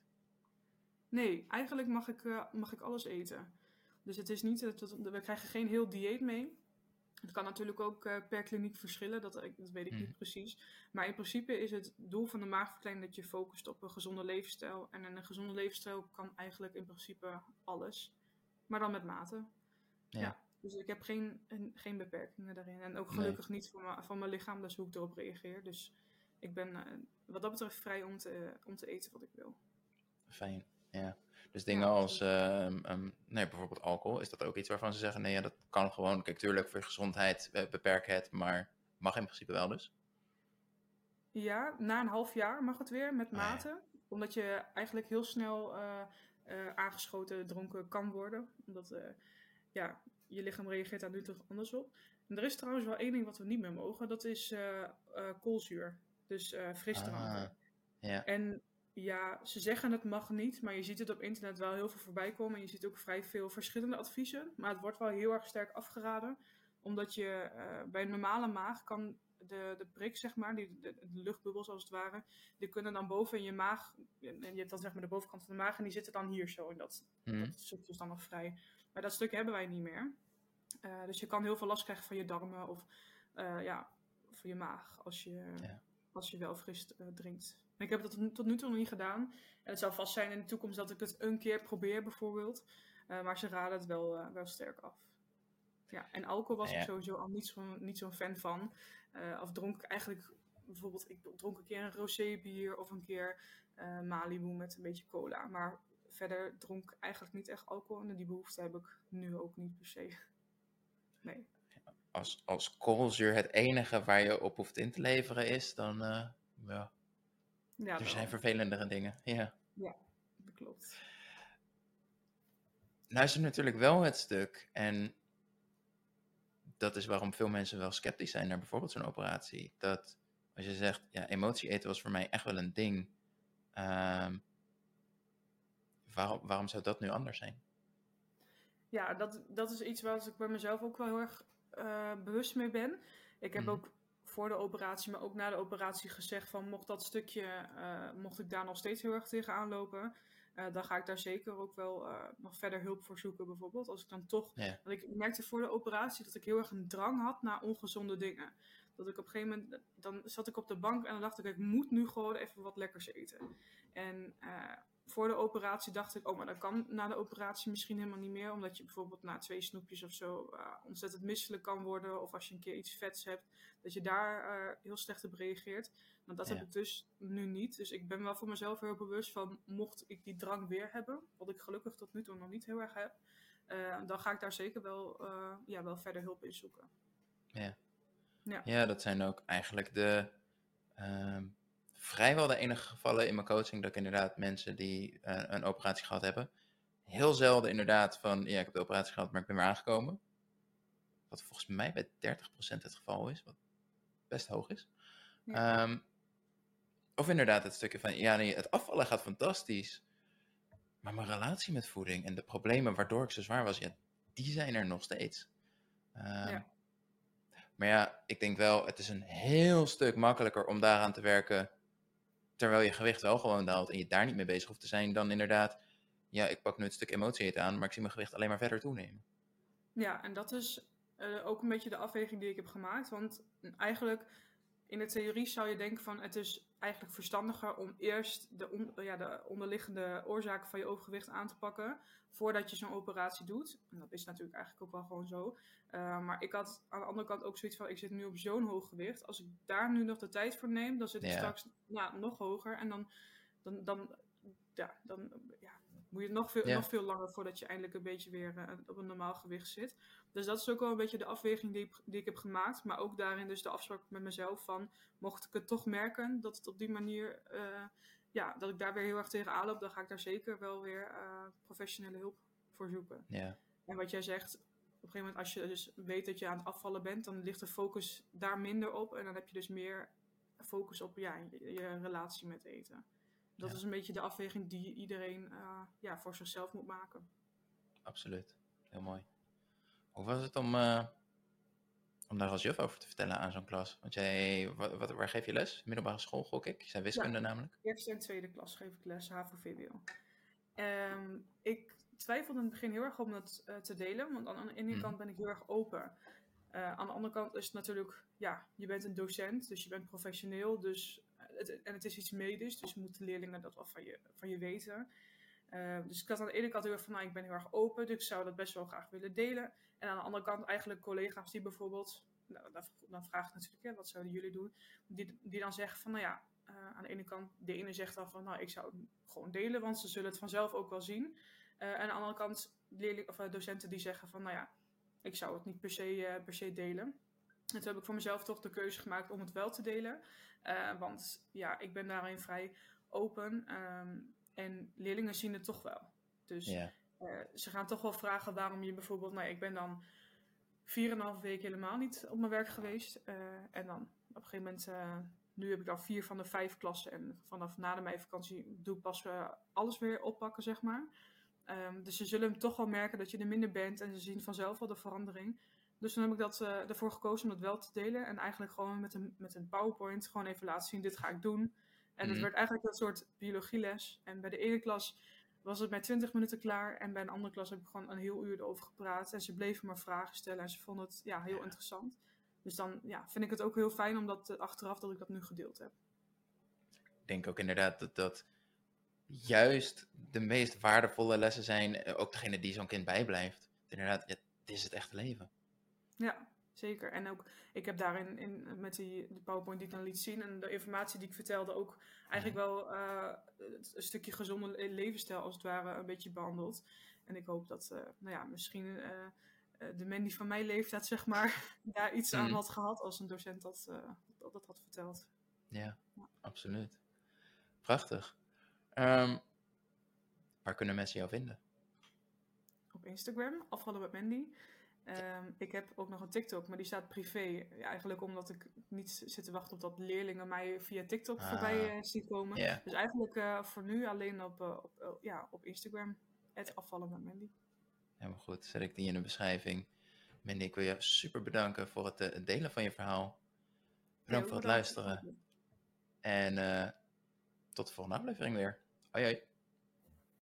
Nee, eigenlijk mag ik, uh, mag ik alles eten. Dus het is niet, dat, we krijgen geen heel dieet mee. Het kan natuurlijk ook uh, per kliniek verschillen, dat, dat weet ik mm. niet precies. Maar in principe is het doel van de maagverkleining dat je focust op een gezonde levensstijl. En een gezonde levensstijl kan eigenlijk in principe alles, maar dan met mate. Ja. ja. Dus ik heb geen, geen beperkingen daarin. En ook gelukkig nee. niet van, mijn, van mijn lichaam, dus hoe ik erop reageer. Dus ik ben uh, wat dat betreft vrij om te, om te eten wat ik wil. Fijn, ja. Dus dingen ja, als uh, um, nee, bijvoorbeeld alcohol, is dat ook iets waarvan ze zeggen: nee, ja, dat kan gewoon. Kijk, tuurlijk voor je gezondheid uh, beperk het, maar mag in principe wel dus? Ja, na een half jaar mag het weer met mate. Oh, ja. Omdat je eigenlijk heel snel uh, aangeschoten dronken kan worden. Omdat ja, je lichaam reageert daar nu toch anders op. En er is trouwens wel één ding wat we niet meer mogen. Dat is koolzuur. Dus frisdranken. Ah, ja. En ja, ze zeggen het mag niet. Maar je ziet het op internet wel heel veel voorbij komen. En je ziet ook vrij veel verschillende adviezen. Maar het wordt wel heel erg sterk afgeraden. Omdat je bij een normale maag kan de, de prik, zeg maar, die, de, de, luchtbubbels als het ware, die kunnen dan boven in je maag, en je hebt dan zeg maar de bovenkant van de maag, en die zitten dan hier zo, en dat, mm. dat stukje is dan nog vrij. Maar dat stuk hebben wij niet meer. Uh, dus je kan heel veel last krijgen van je darmen of uh, ja, van je maag als je, ja. als je wel fris drinkt. Ik heb dat tot nu toe nog niet gedaan. En het zou vast zijn in de toekomst dat ik het een keer probeer bijvoorbeeld. maar ze raden het wel, wel sterk af. Ja, en alcohol was ja. ik sowieso al niet zo'n niet zo'n fan van. of dronk ik eigenlijk bijvoorbeeld, ik dronk een keer een rosé bier of een keer Malibu met een beetje cola. Maar verder dronk ik eigenlijk niet echt alcohol. En die behoefte heb ik nu ook niet per se. Nee. Als, als koolzuur het enige waar je op hoeft in te leveren is, dan ja. Ja. Er zijn vervelendere dingen. Ja. ja, dat klopt. Nou is er natuurlijk wel het stuk, en dat is waarom veel mensen wel sceptisch zijn naar bijvoorbeeld zo'n operatie. Dat als je zegt, ja, emotie eten was voor mij echt wel een ding. Um, waarom, waarom zou dat nu anders zijn? Ja, dat, dat is iets waar ik bij mezelf ook wel heel erg uh, bewust mee ben. Ik heb mm. ook voor de operatie, maar ook na de operatie gezegd van mocht dat stukje, uh, mocht ik daar nog steeds heel erg tegenaan lopen, uh, dan ga ik daar zeker ook wel uh, nog verder hulp voor zoeken, bijvoorbeeld. Als ik dan toch. Ja. Want ik merkte voor de operatie dat ik heel erg een drang had naar ongezonde dingen. Dat ik op een gegeven moment. Dan zat ik op de bank en dan dacht ik, ik moet nu gewoon even wat lekkers eten. En voor de operatie dacht ik, oh, maar dat kan na de operatie misschien helemaal niet meer. Omdat je bijvoorbeeld na twee snoepjes of zo uh, ontzettend misselijk kan worden. Of als je een keer iets vets hebt, dat je daar uh, heel slecht op reageert. Maar dat Ja. heb ik dus nu niet. Dus ik ben wel voor mezelf heel bewust van, mocht ik die drang weer hebben, wat ik gelukkig tot nu toe nog niet heel erg heb, uh, dan ga ik daar zeker wel, ja, wel verder hulp in zoeken. Ja. Ja. ja, dat zijn ook eigenlijk de ehm, vrijwel de enige gevallen in mijn coaching dat ik inderdaad mensen die eh, een operatie gehad hebben, heel zelden inderdaad van ja, ik heb de operatie gehad, maar ik ben weer aangekomen. Wat volgens mij bij 30% het geval is, wat best hoog is. Ja. Ehm, of inderdaad het stukje van ja, nee, het afvallen gaat fantastisch. Maar mijn relatie met voeding en de problemen waardoor ik zo zwaar was, ja, die zijn er nog steeds. Ehm, Ja. Maar ja, ik denk wel, het is een heel stuk makkelijker om daaraan te werken. Terwijl je gewicht wel gewoon daalt en je daar niet mee bezig hoeft te zijn. Dan inderdaad, ja, ik pak nu het stuk emotie aan, maar ik zie mijn gewicht alleen maar verder toenemen. Ja, en dat is uh, ook een beetje de afweging die ik heb gemaakt. Want eigenlijk in de theorie zou je denken van het is eigenlijk verstandiger om eerst de, on, ja, de onderliggende oorzaken van je overgewicht aan te pakken voordat je zo'n operatie doet. En dat is natuurlijk eigenlijk ook wel gewoon zo. Uh, maar ik had aan de andere kant ook zoiets van, ik zit nu op zo'n hoog gewicht. Als ik daar nu nog de tijd voor neem, dan zit ik Ja. straks nou, nog hoger. En dan, dan, dan, ja, dan ja, moet je nog veel, Ja. nog veel langer voordat je eindelijk een beetje weer uh, op een normaal gewicht zit. Dus dat is ook wel een beetje de afweging die, ik- die ik heb gemaakt. Maar ook daarin dus de afspraak met mezelf van... mocht ik het toch merken dat het op die manier... eh, ja, dat ik daar weer heel erg tegen aanloop... dan ga ik daar zeker wel weer eh, professionele hulp voor zoeken. Ja, En wat jij zegt... op een gegeven moment als je dus weet dat je aan het afvallen bent... dan ligt de focus daar minder op. En dan heb je dus meer focus op ja, je, je relatie met eten. Dat Ja. is een beetje de afweging die iedereen eh, ja, voor zichzelf moet maken. absoluut. Heel mooi. Hoe was het om, eh, om daar als juf over te vertellen aan zo'n klas? Want jij, wat, wat, waar geef je les? Middelbare school, gok ik? Je zei wiskunde namelijk. Eerste en tweede klas geef ik les HAVO-VWO. Ehm, ik twijfelde in het begin heel erg om dat eh, te delen, want aan de ene Mhm. kant ben ik heel erg open. Eh, aan de andere kant is het natuurlijk, ja, je bent een docent, dus je bent professioneel, dus, het, en het is iets medisch, dus moeten leerlingen dat wel van je, van je weten. Eh, dus ik had aan de ene kant heel erg van, nou, ik ben heel erg open, dus ik zou dat best wel graag willen delen. En aan de andere kant eigenlijk collega's die bijvoorbeeld, nou, dan, vraag ik natuurlijk, hè, wat zouden jullie doen? Die, die dan zeggen van, nou ja, uh, aan de ene kant, de ene zegt dan van, nou, ik zou het gewoon delen, want ze zullen het vanzelf ook wel zien. Uh, en aan de andere kant, leerling, of, uh, docenten die zeggen van, nou ja, ik zou het niet per se, per se delen. En toen heb ik voor mezelf toch de keuze gemaakt om het wel te delen. Want ja, ik ben daarin vrij open. Um, en leerlingen zien het toch wel. Dus uh, ze gaan toch wel vragen waarom je bijvoorbeeld... Nou, ik ben dan 4,5 weken helemaal niet op mijn werk geweest. Uh, en dan op een gegeven moment... Uh, nu heb ik al vier van de vijf klassen. En vanaf na de meivakantie doe ik pas alles weer oppakken, zeg maar. Um, dus ze zullen toch wel merken dat je er minder bent. En ze zien vanzelf wel de verandering. Dus toen heb ik dat, ervoor gekozen om dat wel te delen. En eigenlijk gewoon met een, met een PowerPoint gewoon even laten zien, dit ga ik doen. En Mhm. het werd eigenlijk een soort biologieles. En bij de ene klas was het bij 20 minuten klaar. En bij een andere klas heb ik gewoon een heel uur erover gepraat. En ze bleven maar vragen stellen. En ze vonden het ja, heel interessant. Dus dan ja, vind ik het ook heel fijn omdat uh, achteraf dat ik dat nu gedeeld heb. Ik denk ook inderdaad dat dat juist de meest waardevolle lessen zijn. eh, Ook degene die zo'n kind bijblijft. Inderdaad, dit is het echte leven. Ja, zeker. En ook, ik heb daarin in, met die de PowerPoint die ik dan liet zien en de informatie die ik vertelde ook eigenlijk wel uh, een stukje gezonde levensstijl als het ware een beetje behandeld. En ik hoop dat, uh, nou ja, misschien uh, de Mandy van mijn leeftijd, zeg maar, daar iets mm. aan had gehad als een docent dat, dat, dat had verteld. Ja, ja. absoluut. Prachtig. Um, waar kunnen mensen jou vinden? Op Instagram, afvallen met Mandy. Um, ik heb ook nog een TikTok, maar die staat privé. Ja, eigenlijk omdat ik niet zit te wachten op dat leerlingen mij via TikTok ah, voorbij uh, zien komen. Yeah. Dus eigenlijk uh, voor nu alleen op, uh, op, ja, op Instagram. Het afvallen met Mandy. Helemaal goed, zet ik die in de beschrijving. Mandy, ik wil je super bedanken voor het, het delen van je verhaal. Bedankt voor het luisteren. En tot de volgende aflevering weer. Hoi hoi.